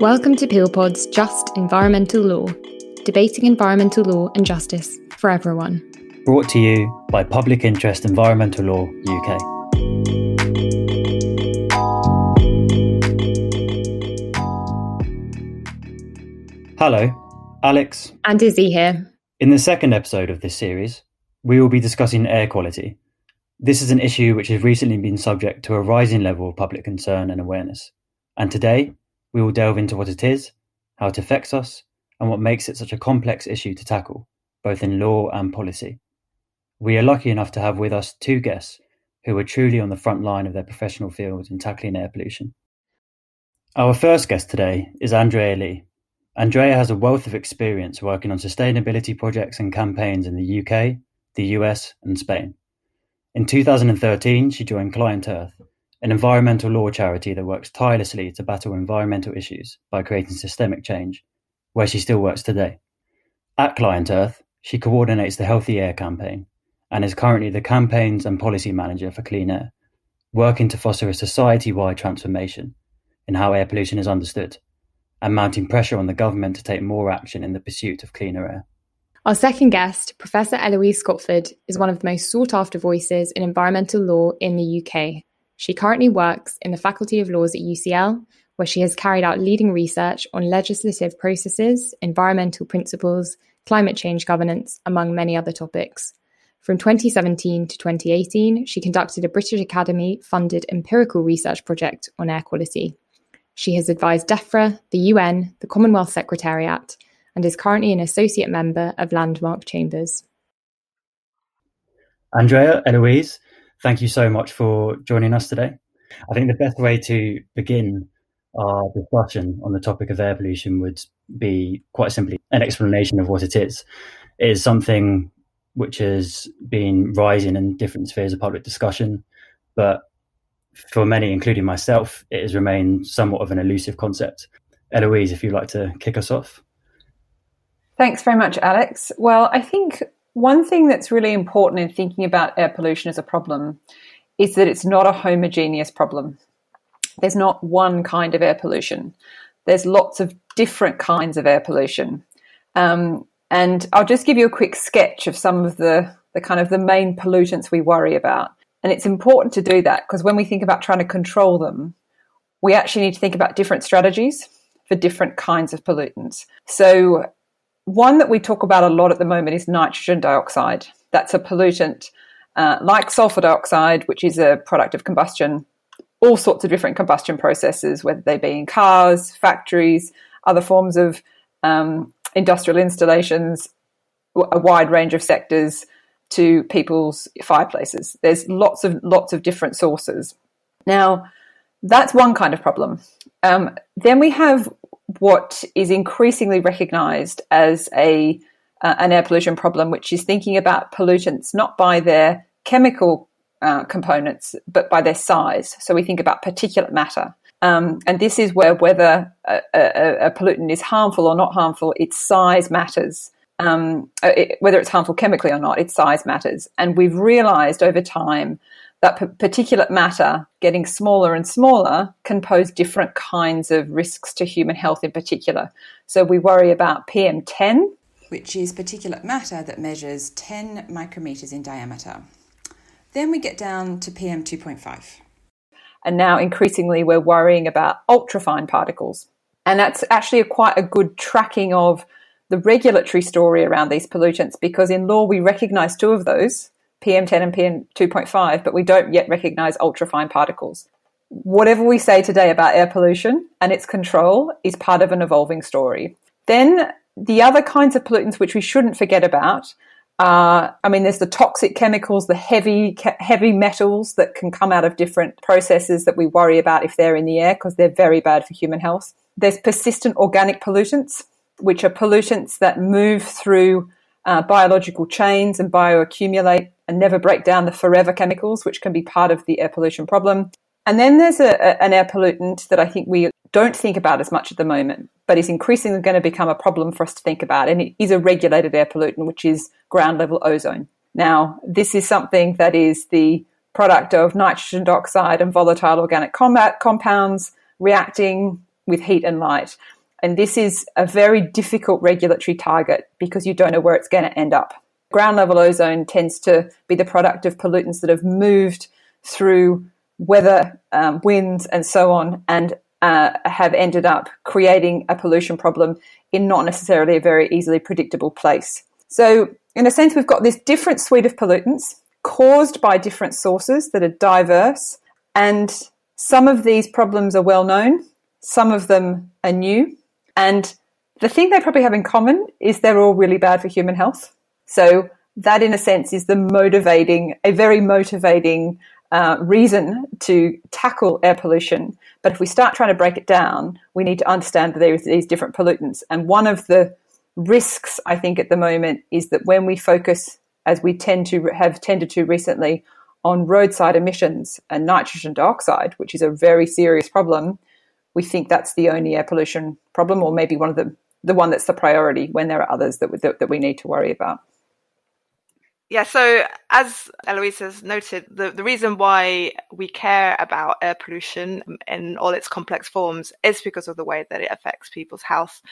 Welcome to PeelPod's Just Environmental Law, debating environmental law and justice for everyone. Brought to you by Public Interest Environmental Law UK. Hello, Alex. And Izzy here. In the second episode of this series, we will be discussing air quality. This is an issue which has recently been subject to a rising level of public concern and awareness. And today, we will delve into what it is, how it affects us, and what makes it such a complex issue to tackle, both in law and policy. We are lucky enough to have with us two guests who are truly on the front line of their professional field in tackling air pollution. Our first guest today is Andrea Lee. Andrea has a wealth of experience working on sustainability projects and campaigns in the UK, the US, and Spain. In 2013, she joined ClientEarth, an environmental law charity that works tirelessly to battle environmental issues by creating systemic change, where she still works today. At ClientEarth, she coordinates the Healthy Air campaign and is currently the campaigns and policy manager for Clean Air, working to foster a society wide transformation in how air pollution is understood and mounting pressure on the government to take more action in the pursuit of cleaner air. Our second guest, Professor Eloise Scotford, is one of the most sought after voices in environmental law in the UK she currently works in the Faculty of Laws at UCL, where she has carried out leading research on legislative processes, environmental principles, climate change governance, among many other topics. From 2017 to 2018, she conducted a British Academy funded empirical research project on air quality. She has advised DEFRA, the UN, the Commonwealth Secretariat, and is currently an associate member of Landmark Chambers. Andrea, Eloise, Thank you so much for joining us today. I think the best way to begin our discussion on the topic of air pollution would be quite simply an explanation of what it is. It is something which has been rising in different spheres of public discussion, but for many, including myself, it has remained somewhat of an elusive concept. Eloise, if you'd like to kick us off. Thanks very much, Alex. Well, I think one thing that's really important in thinking about air pollution as a problem is that it's not a homogeneous problem. There's not one kind of air pollution. There's lots of different kinds of air pollution. Um, and I'll just give you a quick sketch of some of the, the kind of the main pollutants we worry about. And it's important to do that because when we think about trying to control them, we actually need to think about different strategies for different kinds of pollutants. So one that we talk about a lot at the moment is nitrogen dioxide. That's a pollutant uh, like sulfur dioxide, which is a product of combustion, all sorts of different combustion processes, whether they be in cars, factories, other forms of um, industrial installations, a wide range of sectors to people's fireplaces. There's lots of lots of different sources. Now, that's one kind of problem. Um, then we have what is increasingly recognized as a uh, an air pollution problem, which is thinking about pollutants not by their chemical uh, components, but by their size. So we think about particulate matter. Um, and this is where whether a, a, a, pollutant is harmful or not harmful, its size matters. Um, it, whether it's harmful chemically or not, its size matters. And we've realized over time that particulate matter getting smaller and smaller can pose different kinds of risks to human health in particular. So we worry about PM10, which is particulate matter that measures 10 micrometers in diameter. Then we get down to PM2.5. And now increasingly we're worrying about ultrafine particles. And that's actually a quite a good tracking of the regulatory story around these pollutants because in law we recognize two of those PM10 and PM2.5, but we don't yet recognize ultrafine particles. Whatever we say today about air pollution and its control is part of an evolving story. Then the other kinds of pollutants which we shouldn't forget about are, I mean, there's the toxic chemicals, the heavy, heavy metals that can come out of different processes that we worry about if they're in the air because they're very bad for human health. There's persistent organic pollutants, which are pollutants that move through uh, biological chains and bioaccumulate and never break down the forever chemicals, which can be part of the air pollution problem. And then there's a, a, an air pollutant that I think we don't think about as much at the moment, but is increasingly going to become a problem for us to think about. And it is a regulated air pollutant, which is ground level ozone. Now, this is something that is the product of nitrogen dioxide and volatile organic combat compounds reacting with heat and light. And this is a very difficult regulatory target because you don't know where it's going to end up. Ground level ozone tends to be the product of pollutants that have moved through weather, um, winds, and so on, and uh, have ended up creating a pollution problem in not necessarily a very easily predictable place. So, in a sense, we've got this different suite of pollutants caused by different sources that are diverse, and some of these problems are well known, some of them are new, and the thing they probably have in common is they're all really bad for human health. So, that in a sense is the motivating, a very motivating uh, reason to tackle air pollution. But if we start trying to break it down, we need to understand that there are these different pollutants. And one of the risks, I think, at the moment is that when we focus, as we tend to have tended to recently, on roadside emissions and nitrogen dioxide, which is a very serious problem, we think that's the only air pollution problem, or maybe one of the the one that's the priority when there are others that, that, that we need to worry about. Yeah, so as Eloise has noted, the, the reason why we care about air pollution in all its complex forms is because of the way that it affects people's health.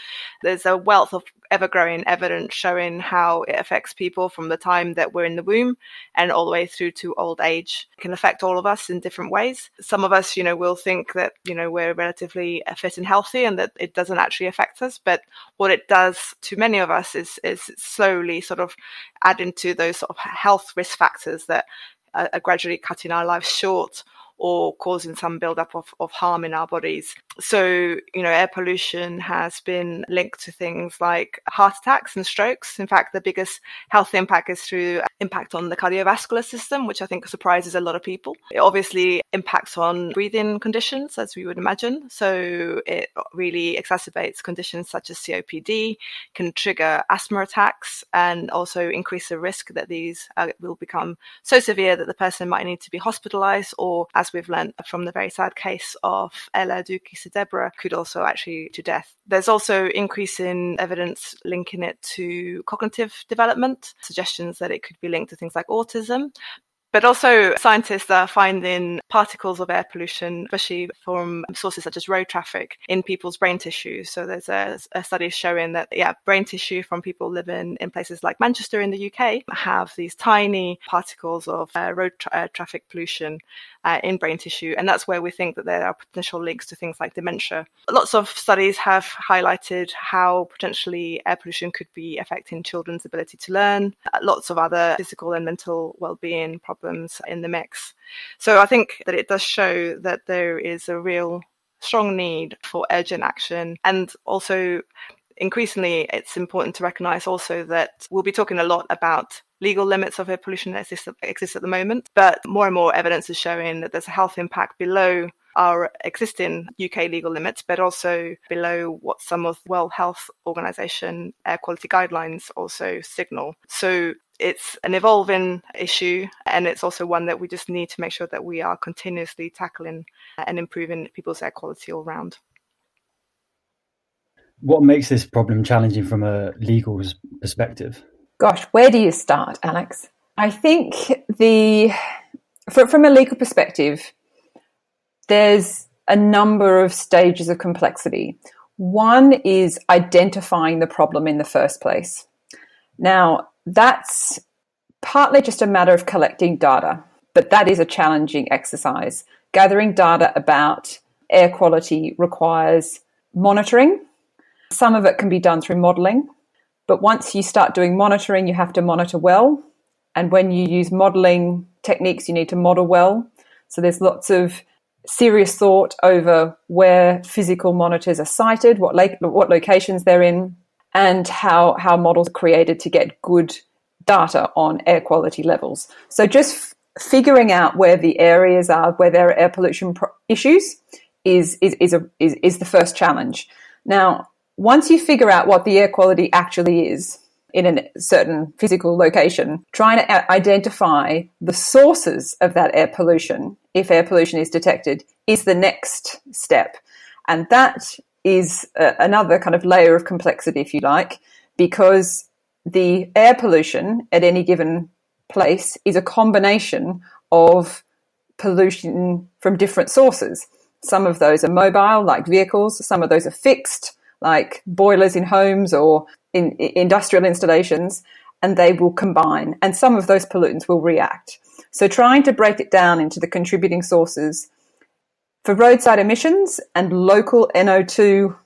There's a wealth of ever growing evidence showing how it affects people from the time that we're in the womb and all the way through to old age. It can affect all of us in different ways. Some of us, you know, will think that, you know, we're relatively fit and healthy and that it doesn't actually affect us. But what it does to many of us is, is slowly sort of add into those sort of health risk factors that are, are gradually cutting our lives short or causing some buildup of, of harm in our bodies. So, you know, air pollution has been linked to things like heart attacks and strokes. In fact, the biggest health impact is through impact on the cardiovascular system, which I think surprises a lot of people. It obviously impacts on breathing conditions, as we would imagine. So it really exacerbates conditions such as COPD, can trigger asthma attacks, and also increase the risk that these uh, will become so severe that the person might need to be hospitalized or, as we've learned from the very sad case of Ella Adoo-Kissi-Debrah could also actually to death. There's also increasing evidence linking it to cognitive development, suggestions that it could be linked to things like autism, but also, scientists are finding particles of air pollution, especially from sources such as road traffic, in people's brain tissue. So there's a, a, study showing that, yeah, brain tissue from people living in places like Manchester in the UK have these tiny particles of uh, road tra- uh, traffic pollution uh, in brain tissue. And that's where we think that there are potential links to things like dementia. Lots of studies have highlighted how potentially air pollution could be affecting children's ability to learn. Uh, lots of other physical and mental well-being problems in the mix. So I think that it does show that there is a real strong need for urgent action and also increasingly it's important to recognize also that we'll be talking a lot about legal limits of air pollution that exist, exist at the moment, but more and more evidence is showing that there's a health impact below our existing UK legal limits, but also below what some of World Health Organization air quality guidelines also signal. So it's an evolving issue, and it's also one that we just need to make sure that we are continuously tackling and improving people's air quality all round. What makes this problem challenging from a legal perspective? Gosh, where do you start, Alex? I think the from a legal perspective, there's a number of stages of complexity. One is identifying the problem in the first place. Now, that's partly just a matter of collecting data, but that is a challenging exercise. Gathering data about air quality requires monitoring. Some of it can be done through modeling, but once you start doing monitoring, you have to monitor well. And when you use modeling techniques, you need to model well. So there's lots of serious thought over where physical monitors are sited, what, lo- what locations they're in, and how, how models are created to get good data on air quality levels. So just f- figuring out where the areas are where there are air pollution pro- issues is, is, is, a, is, is the first challenge. Now, once you figure out what the air quality actually is in a certain physical location, trying to identify the sources of that air pollution, if air pollution is detected, is the next step. And that is uh, another kind of layer of complexity, if you like, because the air pollution at any given place is a combination of pollution from different sources. Some of those are mobile, like vehicles. Some of those are fixed, like boilers in homes or in, in industrial installations, and they will combine. And some of those pollutants will react. So trying to break it down into the contributing sources for roadside emissions and local NO2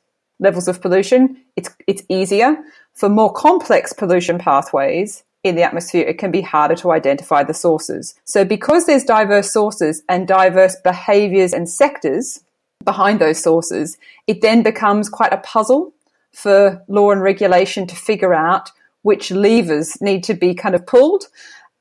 levels of pollution, it's, it's easier. For more complex pollution pathways, in the atmosphere, it can be harder to identify the sources. So because there's diverse sources and diverse behaviors and sectors behind those sources, it then becomes quite a puzzle for law and regulation to figure out which levers need to be kind of pulled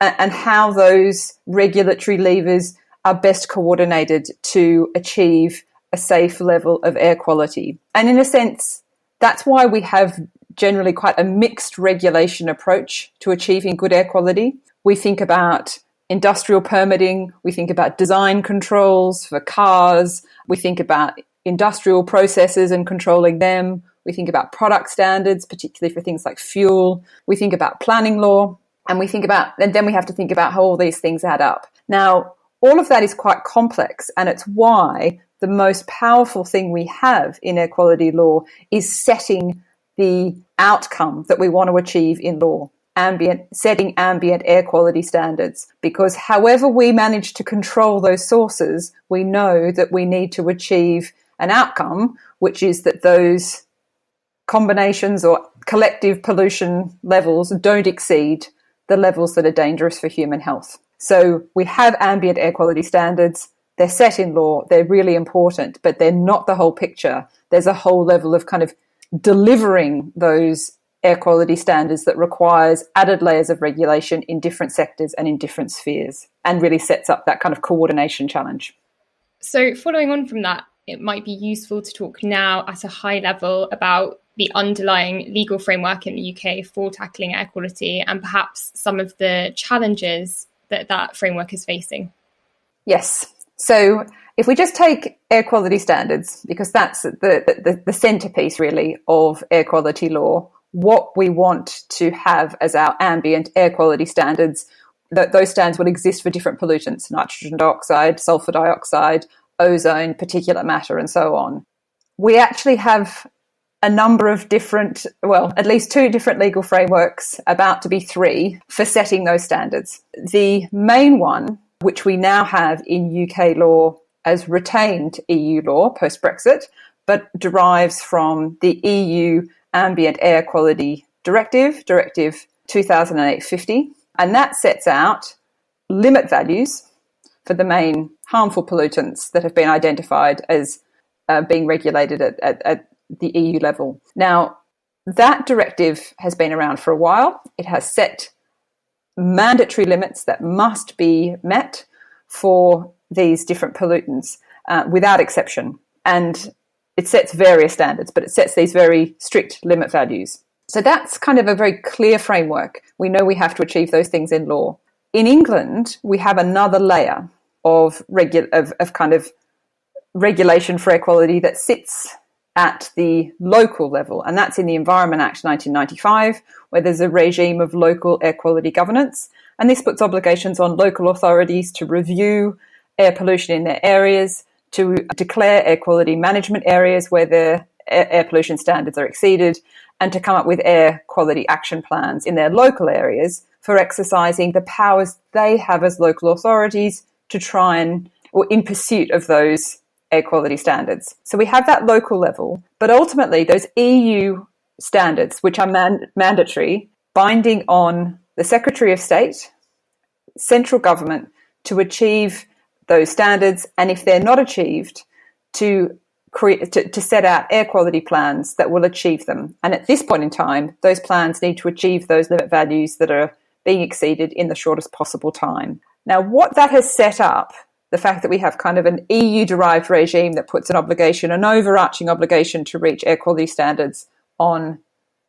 and how those regulatory levers are best coordinated to achieve a safe level of air quality. And in a sense, that's why we have generally quite a mixed regulation approach to achieving good air quality. We think about industrial permitting, we think about design controls for cars, we think about industrial processes and controlling them, we think about product standards, particularly for things like fuel, we think about planning law, and we think about, and then we have to think about how all these things add up. Now, all of that is quite complex, and it's why the most powerful thing we have in air quality law is setting the outcome that we want to achieve in law ambient setting ambient air quality standards. Because however we manage to control those sources we know that we need to achieve an outcome which is that those combinations or collective pollution levels don't exceed the levels that are dangerous for human health. So we have ambient air quality standards. They're set in law. They're really important but they're not the whole picture. There's a whole level of kind of delivering those air quality standards that requires added layers of regulation in different sectors and in different spheres and really sets up that kind of coordination challenge. So, following on from that, it might be useful to talk now at a high level about the underlying legal framework in the UK for tackling air quality and perhaps some of the challenges that that framework is facing. Yes. So, if we just take air quality standards, because that's the, the, the centerpiece really of air quality law, what we want to have as our ambient air quality standards, that those standards will exist for different pollutants, nitrogen dioxide, sulfur dioxide, ozone, particulate matter, and so on. We actually have a number of different, well, at least two different legal frameworks, about to be three, for setting those standards. The main one, which we now have in UK law as retained EU law post Brexit, but derives from the EU Ambient Air Quality Directive, Directive 2008-50, and that sets out limit values for the main harmful pollutants that have been identified as uh, being regulated at, at, at the EU level. Now, that directive has been around for a while. It has set mandatory limits that must be met for these different pollutants uh, without exception. And it sets various standards, but it sets these very strict limit values. So that's kind of a very clear framework. We know we have to achieve those things in law. In England, we have another layer of, regu- of, of kind of regulation for air quality that sits at the local level, and that's in the Environment Act 1995, where there's a regime of local air quality governance. And this puts obligations on local authorities to review air pollution in their areas, to declare air quality management areas where the air pollution standards are exceeded, and to come up with air quality action plans in their local areas for exercising the powers they have as local authorities to try and, or in pursuit of those air quality standards. So we have that local level, but ultimately those EU standards, which are man- mandatory, binding on the Secretary of State, central government to achieve those standards, and if they're not achieved, to create to, to, set out air quality plans that will achieve them. And at this point in time, those plans need to achieve those limit values that are being exceeded in the shortest possible time. Now, what that has set up, the fact that we have kind of an EU derived regime that puts an obligation, an overarching obligation to reach air quality standards on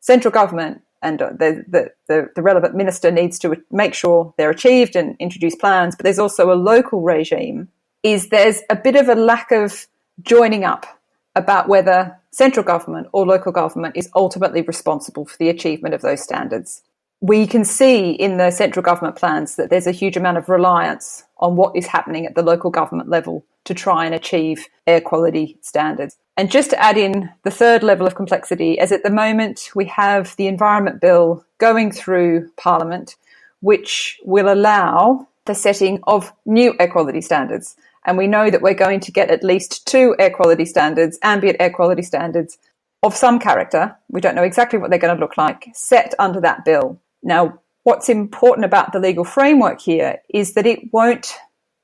central government and the, the, the, the, relevant minister needs to make sure they're achieved and introduce plans. But there's also a local regime. Is there's a bit of a lack of joining up about whether central government or local government is ultimately responsible for the achievement of those standards. We can see in the central government plans that there's a huge amount of reliance on what is happening at the local government level to try and achieve air quality standards. And just to add in the third level of complexity, as at the moment we have the Environment Bill going through Parliament, which will allow the setting of new air quality standards. And we know that we're going to get at least two air quality standards, ambient air quality standards of some character. We don't know exactly what they're going to look like, set under that bill. Now, what's important about the legal framework here is that it won't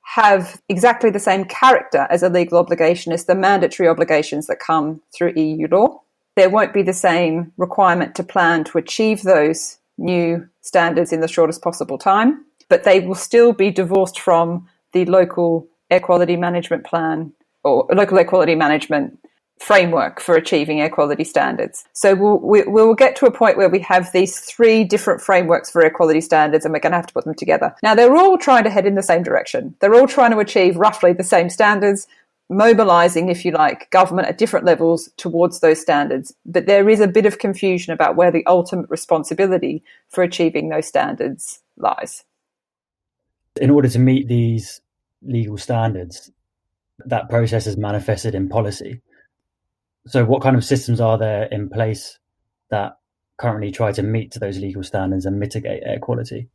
have exactly the same character as a legal obligation as the mandatory obligations that come through EU law. There won't be the same requirement to plan to achieve those new standards in the shortest possible time, but they will still be divorced from the local air quality management plan or local air quality management framework for achieving air quality standards. So we'll, we, will get to a point where we have these three different frameworks for air quality standards and we're going to have to put them together. Now they're all trying to head in the same direction. They're all trying to achieve roughly the same standards, mobilizing, if you like, government at different levels towards those standards. But there is a bit of confusion about where the ultimate responsibility for achieving those standards lies. In order to meet these legal standards, that process is manifested in policy. So, what kind of systems are there in place that currently try to meet those legal standards and mitigate air quality?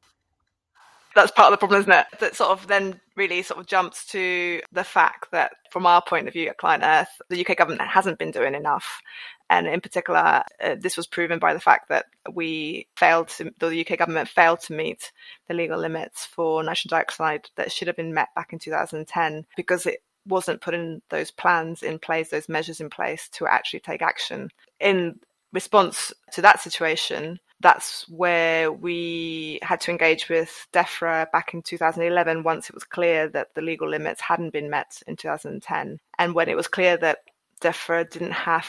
That's part of the problem, isn't it? That sort of then really sort of jumps to the fact that, from our point of view at ClientEarth, the UK government hasn't been doing enough. And in particular, uh, this was proven by the fact that we failed to, the UK government failed to meet the legal limits for nitrogen dioxide that should have been met back in 2010 because it wasn't putting those plans in place, those measures in place to actually take action. In response to that situation, that's where we had to engage with DEFRA back in 2011 once it was clear that the legal limits hadn't been met in 2010. And when it was clear that DEFRA didn't have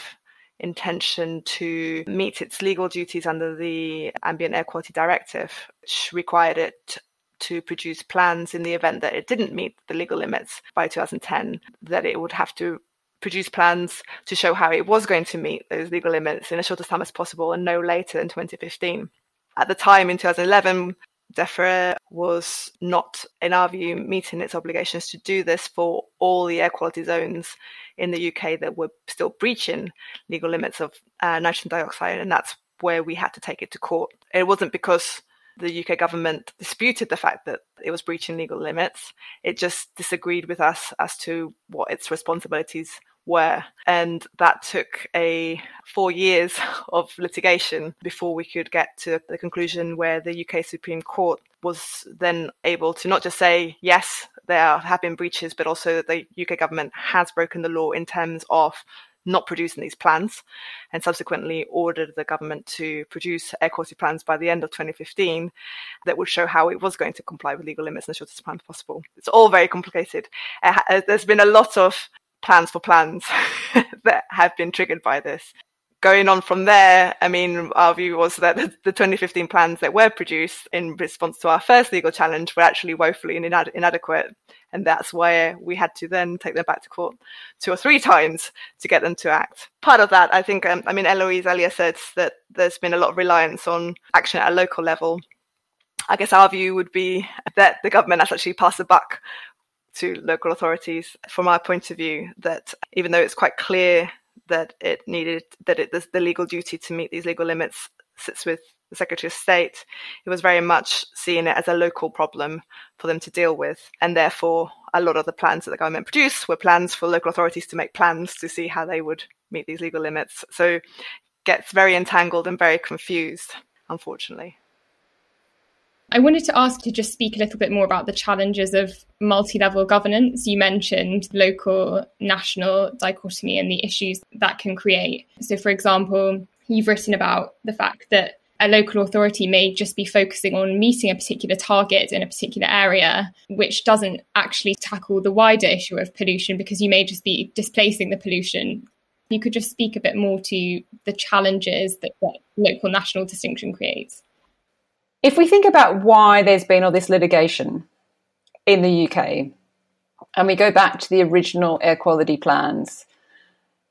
intention to meet its legal duties under the Ambient Air Quality Directive, which required it to produce plans in the event that it didn't meet the legal limits by 2010, that it would have to produce plans to show how it was going to meet those legal limits in as short a time as possible and no later than 2015. At the time in 2011, DEFRA was not, in our view, meeting its obligations to do this for all the air quality zones in the UK that were still breaching legal limits of uh, nitrogen dioxide, and that's where we had to take it to court. It wasn't because the UK government disputed the fact that it was breaching legal limits. It just disagreed with us as to what its responsibilities were. And that took a four years of litigation before we could get to the conclusion where the UK Supreme Court was then able to not just say, yes, there have been breaches, but also that the UK government has broken the law in terms of not producing these plans and subsequently ordered the government to produce air quality plans by the end of 2015 that would show how it was going to comply with legal limits in the shortest time possible. It's all very complicated. Uh, there's been a lot of plans for plans that have been triggered by this going on from there, I mean, our view was that the, the 2015 plans that were produced in response to our first legal challenge were actually woefully inad- inadequate. And that's why we had to then take them back to court two or three times to get them to act. Part of that, I think, um, I mean, Eloise earlier said that there's been a lot of reliance on action at a local level. I guess our view would be that the government has actually passed the buck to local authorities from our point of view that even though it's quite clear that it needed that it the, the legal duty to meet these legal limits sits with the Secretary of State. It was very much seeing it as a local problem for them to deal with, and therefore a lot of the plans that the government produced were plans for local authorities to make plans to see how they would meet these legal limits. So gets very entangled and very confused, unfortunately. I wanted to ask to just speak a little bit more about the challenges of multi level governance. You mentioned local national dichotomy and the issues that can create. So, for example, you've written about the fact that a local authority may just be focusing on meeting a particular target in a particular area, which doesn't actually tackle the wider issue of pollution because you may just be displacing the pollution. You could just speak a bit more to the challenges that, that local national distinction creates. If we think about why there's been all this litigation in the UK, and we go back to the original air quality plans,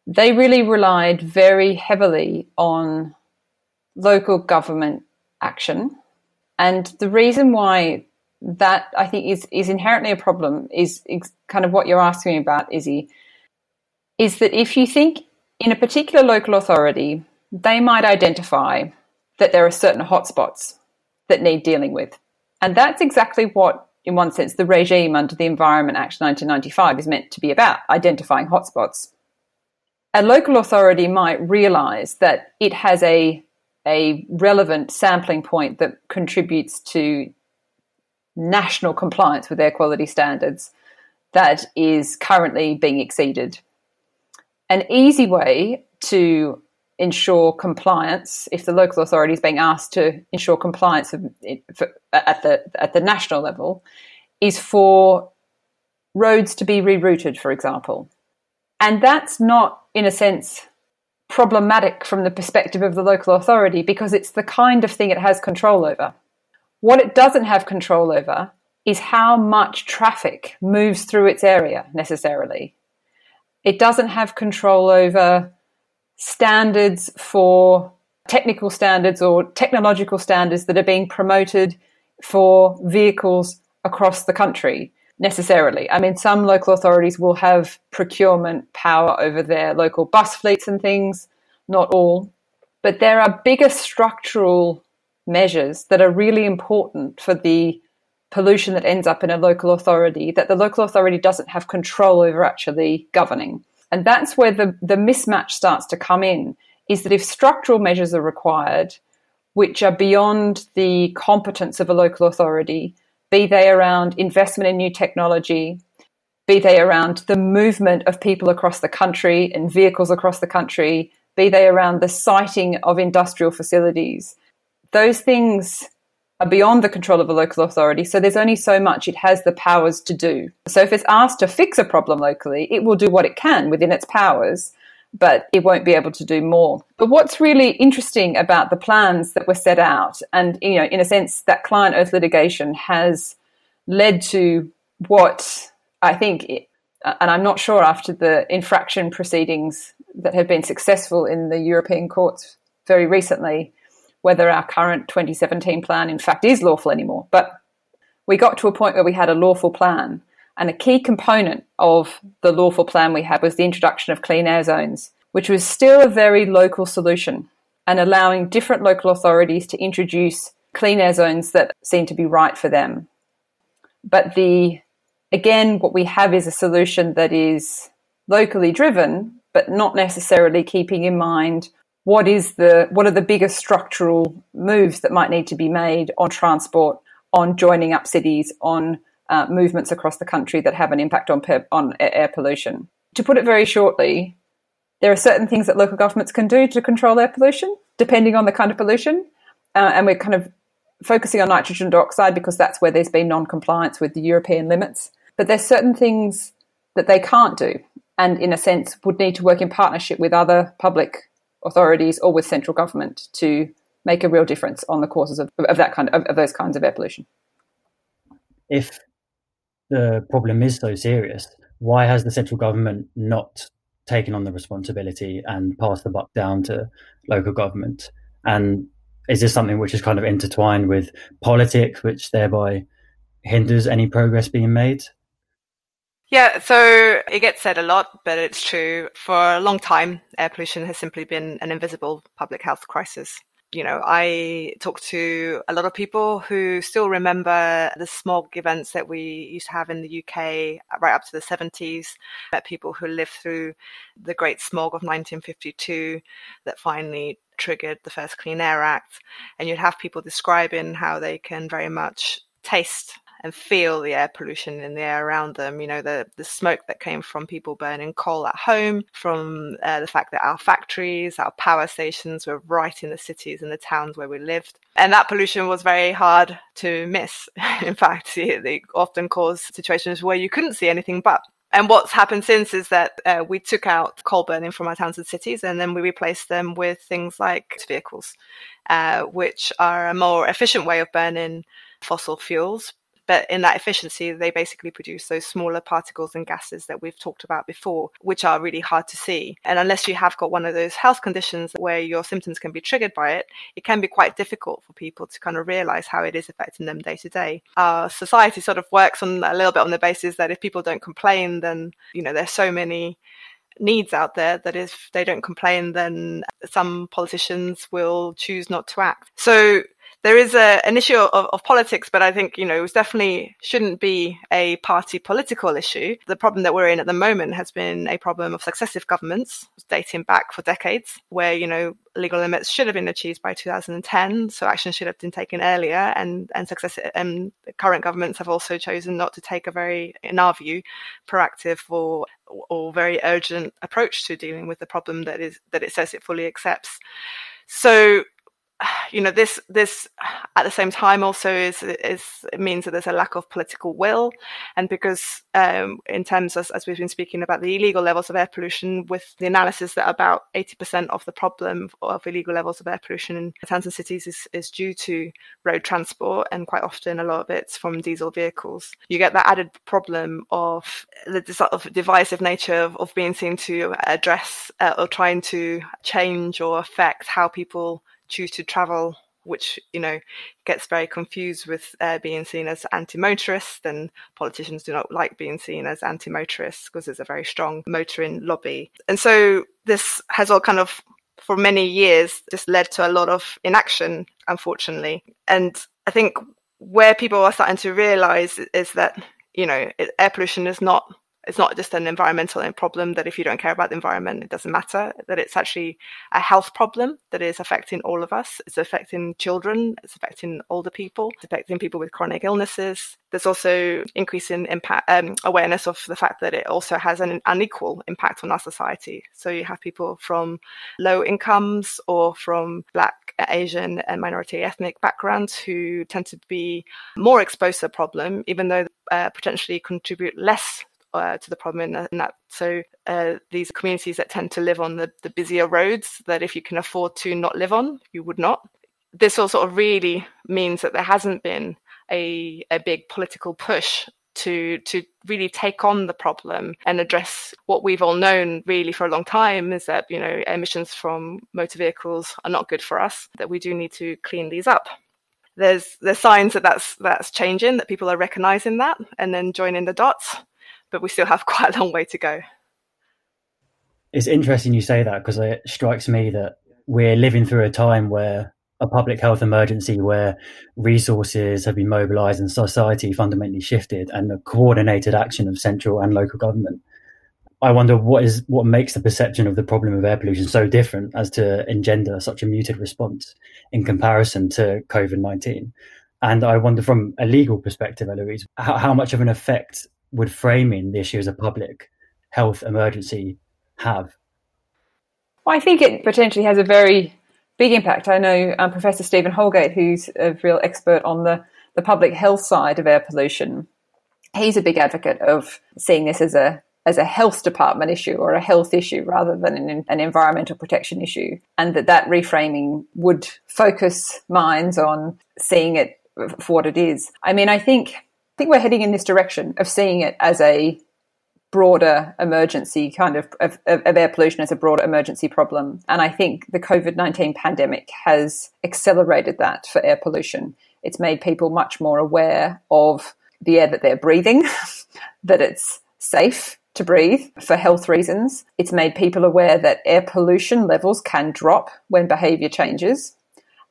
they really relied very heavily on local government action And the reason why that I think is, is inherently a problem is, is kind of what you're asking about, Izzy, is that if you think in a particular local authority, they might identify that there are certain hotspots that need dealing with. And that's exactly what, in one sense, the regime under the Environment Act 1995 is meant to be about identifying hotspots. A local authority might realise that it has a, a relevant sampling point that contributes to national compliance with air quality standards that is currently being exceeded. An easy way to ensure compliance if the local authority is being asked to ensure compliance at the at the national level is for roads to be rerouted for example and that's not in a sense problematic from the perspective of the local authority because it's the kind of thing it has control over. What it doesn't have control over is how much traffic moves through its area necessarily. It doesn't have control over standards for technical standards or technological standards that are being promoted for vehicles across the country necessarily. I mean, some local authorities will have procurement power over their local bus fleets and things, not all. But there are bigger structural measures that are really important for the pollution that ends up in a local authority that the local authority doesn't have control over actually governing. And that's where the, the mismatch starts to come in is that if structural measures are required, which are beyond the competence of a local authority, be they around investment in new technology, be they around the movement of people across the country and vehicles across the country, be they around the siting of industrial facilities, those things are beyond the control of a local authority. So there's only so much it has the powers to do. So if it's asked to fix a problem locally, it will do what it can within its powers, but it won't be able to do more. But what's really interesting about the plans that were set out, and you know, in a sense, that ClientEarth litigation has led to what I think, it, and I'm not sure after the infraction proceedings that have been successful in the European courts very recently, whether our current 2017 plan in fact is lawful anymore. But we got to a point where we had a lawful plan. And a key component of the lawful plan we had was the introduction of clean air zones, which was still a very local solution and allowing different local authorities to introduce clean air zones that seem to be right for them. But the again, what we have is a solution that is locally driven, but not necessarily keeping in mind what is the what are the biggest structural moves that might need to be made on transport, on joining up cities, on uh, movements across the country that have an impact on per, on air pollution. To put it very shortly, there are certain things that local governments can do to control air pollution, depending on the kind of pollution, uh, and we're kind of focusing on nitrogen dioxide because that's where there's been non-compliance with the European limits. But there's certain things that they can't do, and in a sense would need to work in partnership with other public authorities or with central government to make a real difference on the causes of, of that kind of, of those kinds of air pollution. If the problem is so serious, why has the central government not taken on the responsibility and passed the buck down to local government? And is this something which is kind of intertwined with politics, which thereby hinders any progress being made? Yeah, so it gets said a lot, but it's true. For a long time, air pollution has simply been an invisible public health crisis. You know, I talk to a lot of people who still remember the smog events that we used to have in the UK uh, right up to the 70s. Met people who lived through the Great Smog of 1952 that finally triggered the first Clean Air Act. And you'd have people describing how they can very much taste and feel the air pollution in the air around them. You know, the, the smoke that came from people burning coal at home, from uh, the fact that our factories, our power stations were right in the cities and the towns where we lived. And that pollution was very hard to miss. in fact, they often caused situations where you couldn't see anything but and what's happened since is that uh, we took out coal burning from our towns and cities and then we replaced them with things like vehicles, uh, which are a more efficient way of burning fossil fuels but in that efficiency, they basically produce those smaller particles and gases that we've talked about before, which are really hard to see. And unless you have got one of those health conditions where your symptoms can be triggered by it, it can be quite difficult for people to kind of realize how it is affecting them day to day. Our society sort of works on a little bit on the basis that if people don't complain, then, you know, there's so many needs out there that if they don't complain, then some politicians will choose not to act. So there is a, an issue of, of, politics, but I think, you know, it definitely shouldn't be a party political issue. The problem that we're in at the moment has been a problem of successive governments dating back for decades where, you know, legal limits should have been achieved by 2010. So action should have been taken earlier and, and successive, um, and current governments have also chosen not to take a very, in our view, proactive or, or very urgent approach to dealing with the problem that is, that it says it fully accepts. So you know this this at the same time also is is means that there's a lack of political will. And because um, in terms of, as we've been speaking about the illegal levels of air pollution with the analysis that about 80% of the problem of illegal levels of air pollution in towns and cities is, is due to road transport and quite often a lot of it's from diesel vehicles. You get that added problem of the sort of divisive nature of, of being seen to address uh, or trying to change or affect how people choose to travel, which you know gets very confused with uh, being seen as anti-motorist, and politicians do not like being seen as anti-motorists because there's a very strong motoring lobby. And so this has all kind of for many years just led to a lot of inaction, unfortunately. And I think where people are starting to realize is that you know air pollution is not it's not just an environmental problem that if you don't care about the environment, it doesn't matter, that it's actually a health problem that is affecting all of us. It's affecting children, it's affecting older people, it's affecting people with chronic illnesses. There's also increasing impact, um, awareness of the fact that it also has an unequal impact on our society. So you have people from low incomes or from black, Asian, and minority ethnic backgrounds who tend to be more exposed to the problem, even though uh, potentially contribute less uh, to the problem in, that. So uh, these communities that tend to live on the, the busier roads that if you can afford to not live on, you would not. This all sort of really means that there hasn't been a, a big political push to to really take on the problem and address what we've all known really for a long time is that you know emissions from motor vehicles are not good for us that we do need to clean these up there's there's signs that that's that's changing that people are recognizing that and then joining the dots but we still have quite a long way to go. It's interesting you say that because it strikes me that we're living through a time where a public health emergency where resources have been mobilized and society fundamentally shifted and a coordinated action of central and local government. I wonder what is what makes the perception of the problem of air pollution so different as to engender such a muted response in comparison to COVID nineteen. And I wonder, from a legal perspective, Eloise, how, how much of an effect would framing the issue as a public health emergency have? Well, I think it potentially has a very big impact. I know um, Professor Stephen Holgate, who's a real expert on the, the public health side of air pollution. He's a big advocate of seeing this as a as a health department issue or a health issue rather than an, an environmental protection issue, and that that reframing would focus minds on seeing it for what it is. I mean, I think think we're heading in this direction of seeing it as a broader emergency kind of, of, of, air pollution as a broader emergency problem. And I think the COVID 19 pandemic has accelerated that for air pollution. It's made people much more aware of the air that they're breathing, that it's safe to breathe for health reasons. It's made people aware that air pollution levels can drop when behavior changes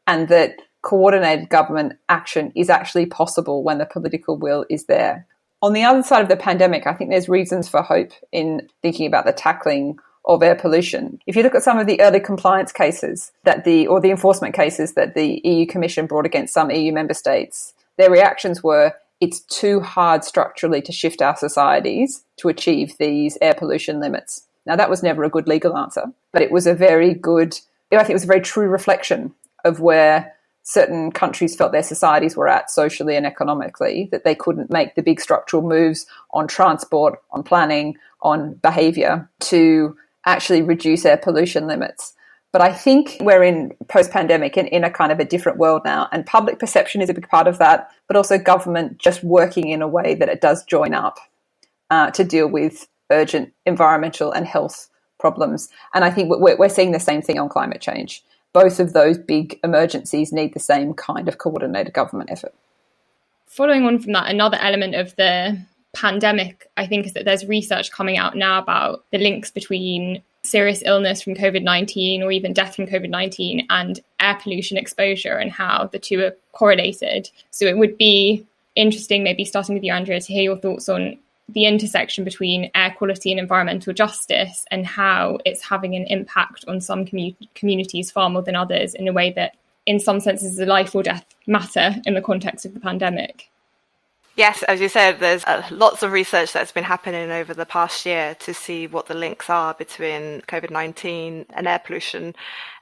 and that coordinated government action is actually possible when the political will is there. On the other side of the pandemic, I think there's reasons for hope in thinking about the tackling of air pollution. If you look at some of the early compliance cases that the or the enforcement cases that the EU Commission brought against some EU member states, their reactions were it's too hard structurally to shift our societies to achieve these air pollution limits. Now that was never a good legal answer, but it was a very good I think it was a very true reflection of where certain countries felt their societies were at socially and economically, that they couldn't make the big structural moves on transport, on planning, on behaviour to actually reduce air pollution limits. But I think we're in post pandemic and in a kind of a different world now. And public perception is a big part of that, but also government just working in a way that it does join up uh, to deal with urgent environmental and health problems. And I think we're, we're seeing the same thing on climate change. Both of those big emergencies need the same kind of coordinated government effort. Following on from that, another element of the pandemic, I think, is that there's research coming out now about the links between serious illness from COVID 19 or even death from COVID 19 and air pollution exposure and how the two are correlated. So it would be interesting, maybe starting with you, Andrea, to hear your thoughts on the intersection between air quality and environmental justice and how it's having an impact on some commu- communities far more than others in a way that, in some senses, is a life or death matter in the context of the pandemic. Yes, as you said, there's uh, lots of research that's been happening over the past year to see what the links are between COVID 19 and air pollution.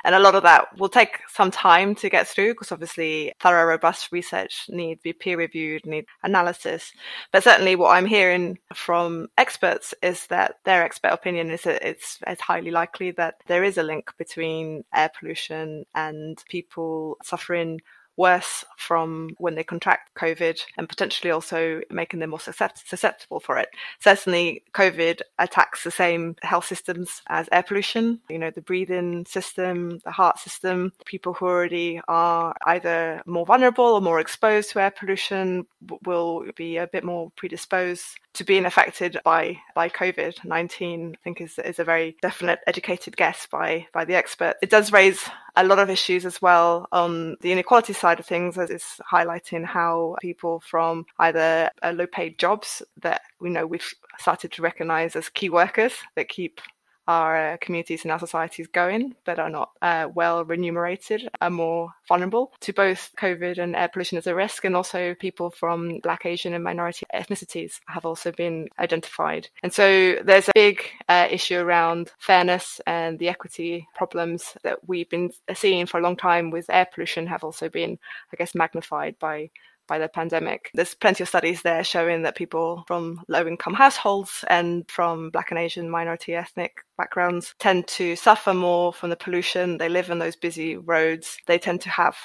And a lot of that will take some time to get through because obviously thorough, robust research need to be peer reviewed, need analysis. But certainly what I'm hearing from experts is that their expert opinion is that it's, it's highly likely that there is a link between air pollution and people suffering worse from when they contract COVID and potentially also making them more susceptible for it. Certainly, COVID attacks the same health systems as air pollution, you know, the breathing system, the heart system. People who already are either more vulnerable or more exposed to air pollution will be a bit more predisposed to being affected by by COVID nineteen, I think is is a very definite educated guess by by the expert. It does raise a lot of issues as well on the inequality side of things, as it's highlighting how people from either uh, low paid jobs that we know we've started to recognise as key workers that keep our uh, communities and our societies going, that are not uh, well remunerated, are more vulnerable to both COVID and air pollution as a risk. And also, people from Black, Asian, and minority ethnicities have also been identified. And so, there's a big uh, issue around fairness and the equity problems that we've been seeing for a long time with air pollution have also been, I guess, magnified by by the pandemic. There's plenty of studies there showing that people from low income households and from Black and Asian minority ethnic backgrounds tend to suffer more from the pollution. They live on those busy roads. They tend to have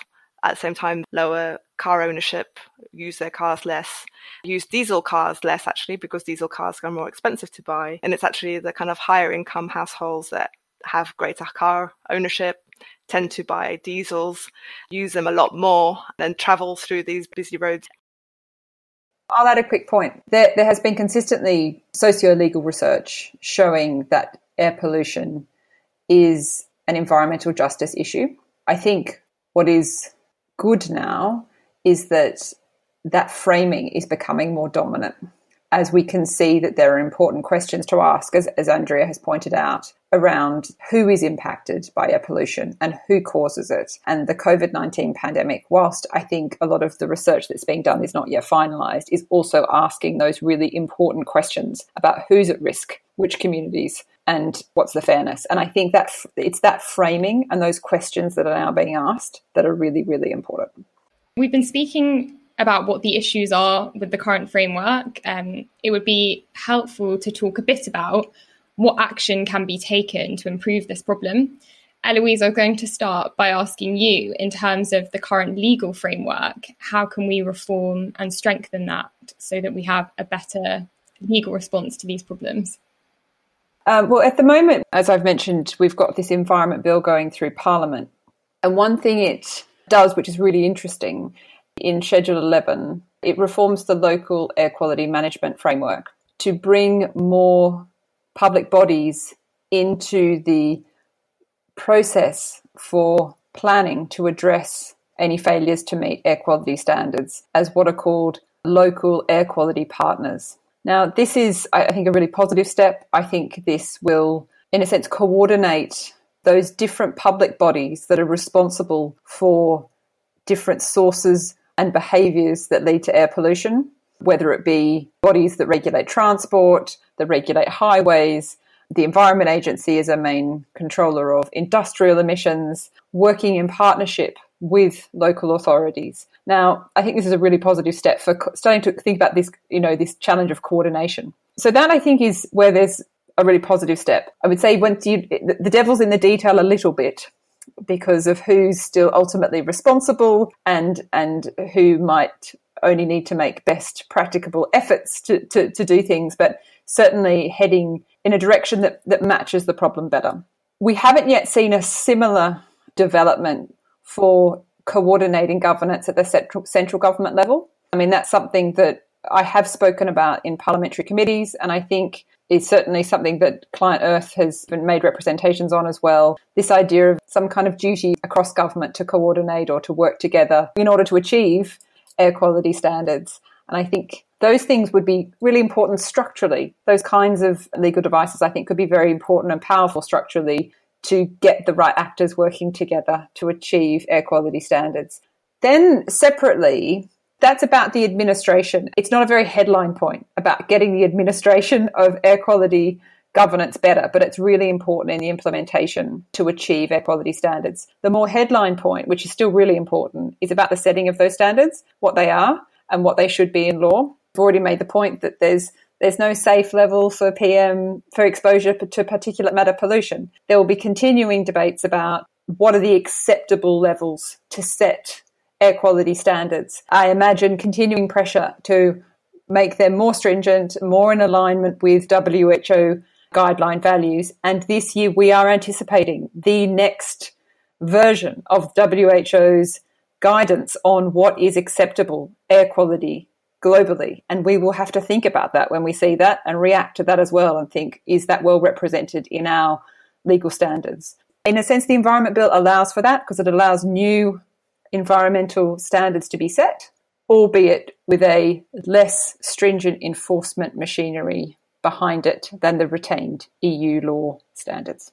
at the same time lower car ownership, use their cars less, use diesel cars less actually because diesel cars are more expensive to buy. And it's actually the kind of higher income households that have greater car ownership tend to buy diesels, use them a lot more, and travel through these busy roads. I'll add a quick point. There, there has been consistently socio legal research showing that air pollution is an environmental justice issue. I think what is good now is that that framing is becoming more dominant as we can see that there are important questions to ask, as, as Andrea has pointed out, around who is impacted by air pollution and who causes it. And the COVID 19 pandemic, whilst I think a lot of the research that's being done is not yet finalised, is also asking those really important questions about who's at risk, which communities, and what's the fairness. And I think that it's that framing and those questions that are now being asked that are really, really important. We've been speaking about what the issues are with the current framework, um, it would be helpful to talk a bit about what action can be taken to improve this problem. Eloise, I'm going to start by asking you, in terms of the current legal framework, how can we reform and strengthen that so that we have a better legal response to these problems? Um, well, at the moment, as I've mentioned, we've got this environment bill going through Parliament. And one thing it does, which is really interesting, in Schedule 11, it reforms the local air quality management framework to bring more public bodies into the process for planning to address any failures to meet air quality standards as what are called local air quality partners. Now, this is, I think, a really positive step. I think this will, in a sense, coordinate those different public bodies that are responsible for different sources and behaviours that lead to air pollution, whether it be bodies that regulate transport, that regulate highways. The Environment Agency is a main controller of industrial emissions, working in partnership with local authorities. Now, I think this is a really positive step for starting to think about this, you know, this challenge of coordination. So that I think is where there's a really positive step. I would say once you, the devil's in the detail a little bit because of who's still ultimately responsible and and who might only need to make best practicable efforts to, to, to do things, but certainly heading in a direction that, that matches the problem better. We haven't yet seen a similar development for coordinating governance at the central, central government level. I mean, that's something that I have spoken about in parliamentary committees, and I think is certainly something that ClientEarth has been made representations on as well. This idea of some kind of duty across government to coordinate or to work together in order to achieve air quality standards. And I think those things would be really important structurally. Those kinds of legal devices, I think, could be very important and powerful structurally to get the right actors working together to achieve air quality standards. Then, separately, that's about the administration. It's not a very headline point about getting the administration of air quality governance better, but it's really important in the implementation to achieve air quality standards. The more headline point, which is still really important, is about the setting of those standards, what they are, and what they should be in law. I've already made the point that there's there's no safe level for PM for exposure to particulate matter pollution. There will be continuing debates about what are the acceptable levels to set air quality standards. I imagine continuing pressure to make them more stringent, more in alignment with WHO guideline values. And this year we are anticipating the next version of WHO's guidance on what is acceptable air quality globally. And we will have to think about that when we see that and react to that as well and think, is that well represented in our legal standards? In a sense, the Environment Bill allows for that because it allows new environmental standards to be set, albeit with a less stringent enforcement machinery behind it than the retained EU law standards.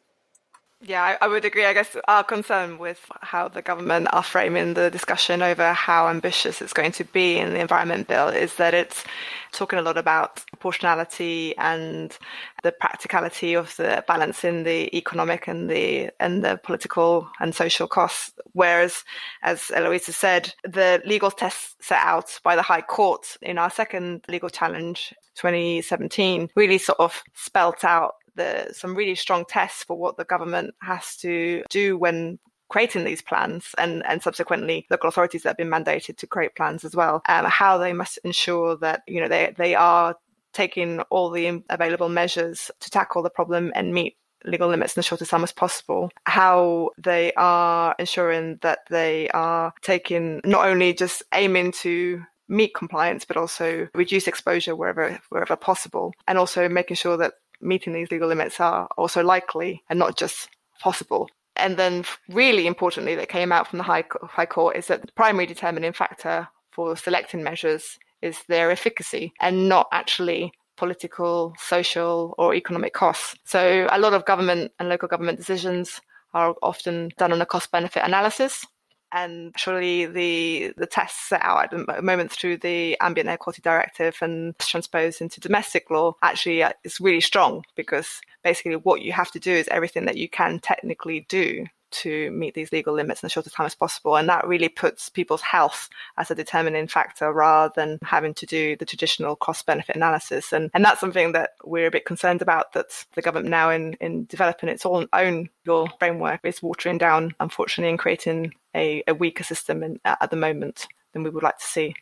Yeah, I, I, would agree. I guess our concern with how the government are framing the discussion over how ambitious it's going to be in the Environment Bill is that it's talking a lot about proportionality and the practicality of the balancing the economic and the and the political and social costs. Whereas, as Eloisa said, the legal tests set out by the High Court in our second legal challenge 2017 really sort of spelt out the, some really strong tests for what the government has to do when creating these plans and, and subsequently local authorities that have been mandated to create plans as well, um, how they must ensure that, you know, they, they are taking all the available measures to tackle the problem and meet legal limits in the shortest time as possible, how they are ensuring that they are taking not only just aiming to meet compliance, but also reduce exposure wherever wherever possible, and also making sure that meeting these legal limits are also likely and not just possible. And then, really importantly, that came out from the High, High Court is that the primary determining factor for selecting measures is their efficacy and not actually political, social, or economic costs. So, a lot of government and local government decisions are often done on a cost benefit analysis and surely the the tests set out at the moment through the ambient air quality directive and transposed into domestic law actually uh, is really strong because basically what you have to do is everything that you can technically do to meet these legal limits in the shortest time as possible. And that really puts people's health as a determining factor rather than having to do the traditional cost benefit analysis. And, and that's something that we're a bit concerned about that the government now in, in developing its own, own legal framework is watering down, unfortunately, and creating a, a weaker system in, at the moment than we would like to see.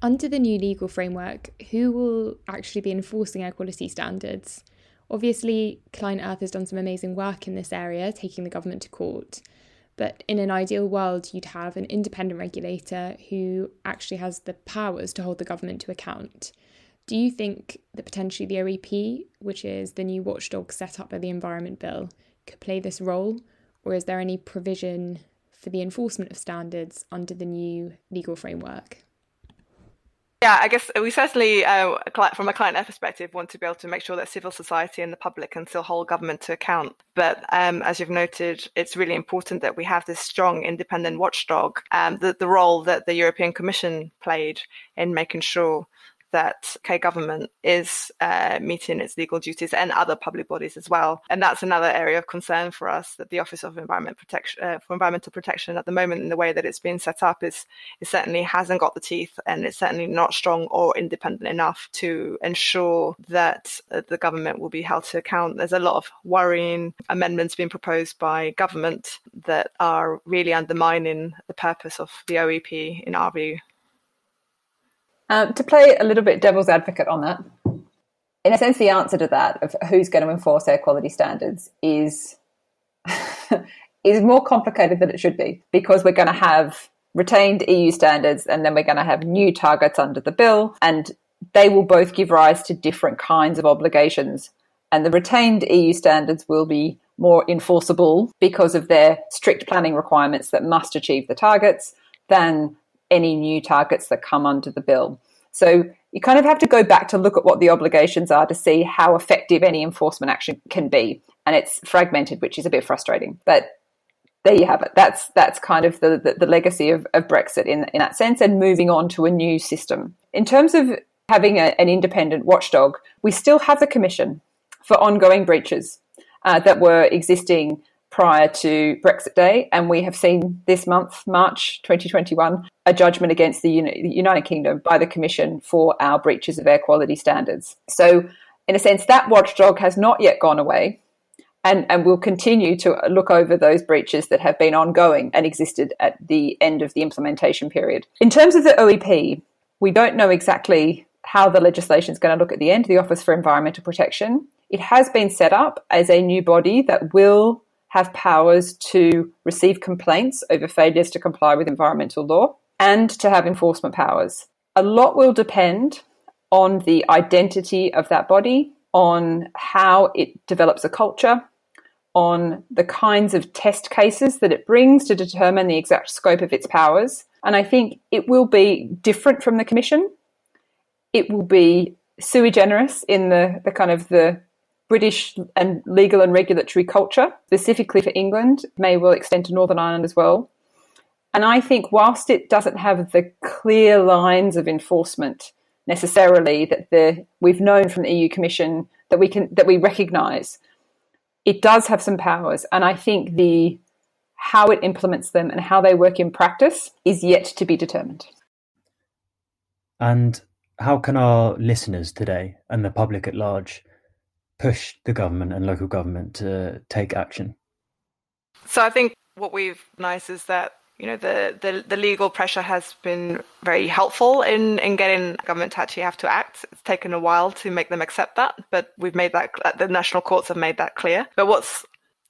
Under the new legal framework, who will actually be enforcing air quality standards? Obviously, ClientEarth has done some amazing work in this area, taking the government to court. But in an ideal world, you'd have an independent regulator who actually has the powers to hold the government to account. Do you think that potentially the OEP, which is the new watchdog set up by the Environment Bill, could play this role? Or is there any provision for the enforcement of standards under the new legal framework? Yeah, I guess we certainly, uh, from a client perspective, want to be able to make sure that civil society and the public can still hold government to account. But um, as you've noted, it's really important that we have this strong independent watchdog. Um, the, the role that the European Commission played in making sure that K government is uh, meeting its legal duties and other public bodies as well. And that's another area of concern for us that the Office of Environment Protection uh, for Environmental Protection at the moment in the way that it's been set up is it certainly hasn't got the teeth and it's certainly not strong or independent enough to ensure that uh, the government will be held to account. There's a lot of worrying amendments being proposed by government that are really undermining the purpose of the OEP in our view. Um, to play a little bit devil's advocate on that, in a sense, the answer to that of who's going to enforce air quality standards is is more complicated than it should be because we're going to have retained EU standards and then we're going to have new targets under the bill and they will both give rise to different kinds of obligations. And the retained EU standards will be more enforceable because of their strict planning requirements that must achieve the targets than any new targets that come under the bill. So you kind of have to go back to look at what the obligations are to see how effective any enforcement action can be. And it's fragmented, which is a bit frustrating. But there you have it. That's that's kind of the, the, the legacy of, of Brexit in, in that sense and moving on to a new system. In terms of having a, an independent watchdog, we still have the Commission for ongoing breaches uh, that were existing prior to Brexit Day, and we have seen this month, March 2021, a judgment against the United Kingdom by the Commission for our breaches of air quality standards. So, in a sense, that watchdog has not yet gone away. And, and will continue to look over those breaches that have been ongoing and existed at the end of the implementation period. In terms of the OEP, we don't know exactly how the legislation is going to look at the end, the Office for Environmental Protection. It has been set up as a new body that will have powers to receive complaints over failures to comply with environmental law and to have enforcement powers. A lot will depend on the identity of that body, on how it develops a culture, on the kinds of test cases that it brings to determine the exact scope of its powers. And I think it will be different from the Commission. It will be sui generis in the, the kind of the British and legal and regulatory culture, specifically for England, may well extend to Northern Ireland as well. And I think whilst it doesn't have the clear lines of enforcement necessarily that the we've known from the EU Commission that we can that we recognise, it does have some powers. And I think the how it implements them and how they work in practice is yet to be determined. And how can our listeners today and the public at large push the government and local government to take action? So I think what we've nice is that you know the, the, the legal pressure has been very helpful in in getting government to actually have to act. It's taken a while to make them accept that, but we've made that the national courts have made that clear. But what's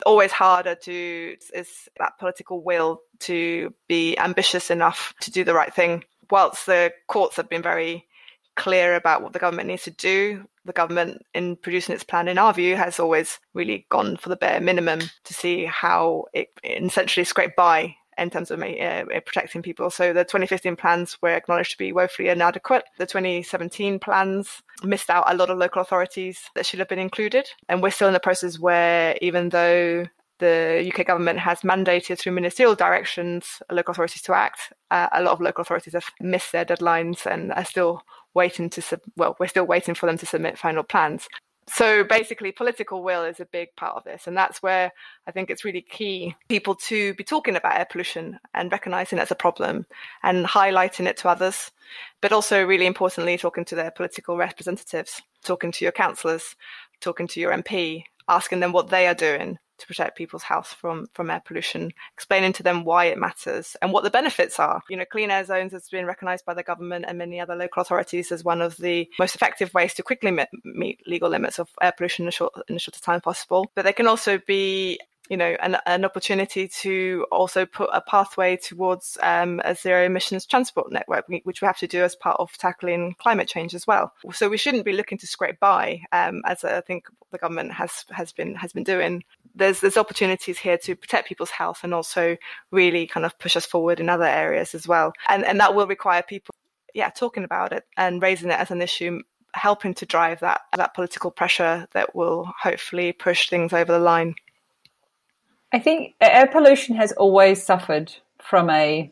always harder to is that political will to be ambitious enough to do the right thing. Whilst the courts have been very clear about what the government needs to do. The government, in producing its plan, in our view, has always really gone for the bare minimum to see how it, essentially scraped by in terms of uh, protecting people. So the 2015 plans were acknowledged to be woefully inadequate. The 2017 plans missed out a lot of local authorities that should have been included. And we're still in the process where, even though the UK government has mandated through ministerial directions local authorities to act, uh, a lot of local authorities have missed their deadlines and are still waiting to sub- well, we're still waiting for them to submit final plans. So basically, political will is a big part of this, and that's where I think it's really key people to be talking about air pollution and recognizing it as a problem and highlighting it to others, but also really importantly talking to their political representatives, talking to your councillors, talking to your MP, asking them what they are doing to protect people's health from from air pollution, explaining to them why it matters and what the benefits are. You know, clean air zones has been recognised by the government and many other local authorities as one of the most effective ways to quickly meet legal limits of air pollution in the, short, in the shortest time possible. But they can also be you know, an, an opportunity to also put a pathway towards um, a zero emissions transport network, which we have to do as part of tackling climate change as well. So we shouldn't be looking to scrape by, um, as I think the government has has been has been doing. There's there's opportunities here to protect people's health and also really kind of push us forward in other areas as well. And and that will require people, yeah, talking about it and raising it as an issue helping to drive that that political pressure that will hopefully push things over the line. I think air pollution has always suffered from a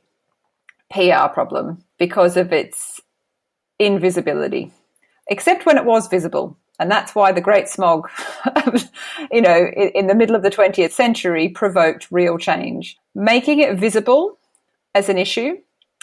PR problem because of its invisibility. except when it was visible. And that's why the Great Smog, you know, in the middle of the 20th century provoked real change. Making it visible as an issue,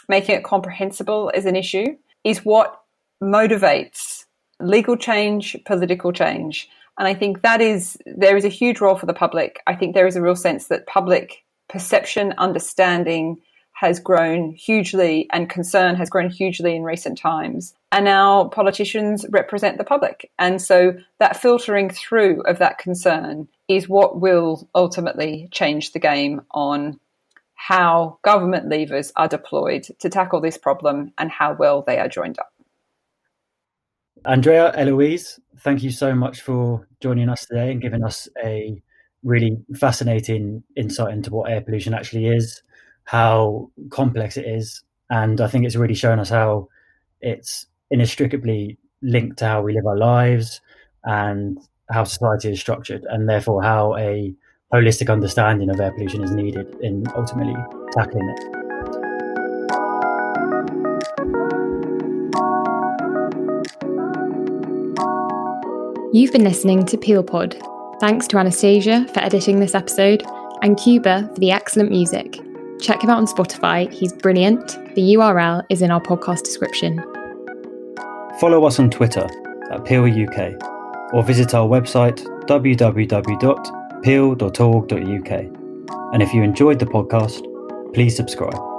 making it comprehensible as an issue, is what motivates legal change, political change. And I think that is, there is a huge role for the public. I think there is a real sense that public perception, understanding has grown hugely and concern has grown hugely in recent times. And now politicians represent the public. And so that filtering through of that concern is what will ultimately change the game on how government levers are deployed to tackle this problem and how well they are joined up. Andrea, Eloise, thank you so much for joining us today and giving us a really fascinating insight into what air pollution actually is, how complex it is, and I think it's really shown us how it's inextricably linked to how we live our lives and how society is structured, and therefore how a holistic understanding of air pollution is needed in ultimately tackling it. You've been listening to Peel Pod. Thanks to Anastasia for editing this episode and Cuba for the excellent music. Check him out on Spotify, he's brilliant. The URL is in our podcast description. Follow us on Twitter at Peel UK or visit our website www.peel.org.uk. And if you enjoyed the podcast, please subscribe.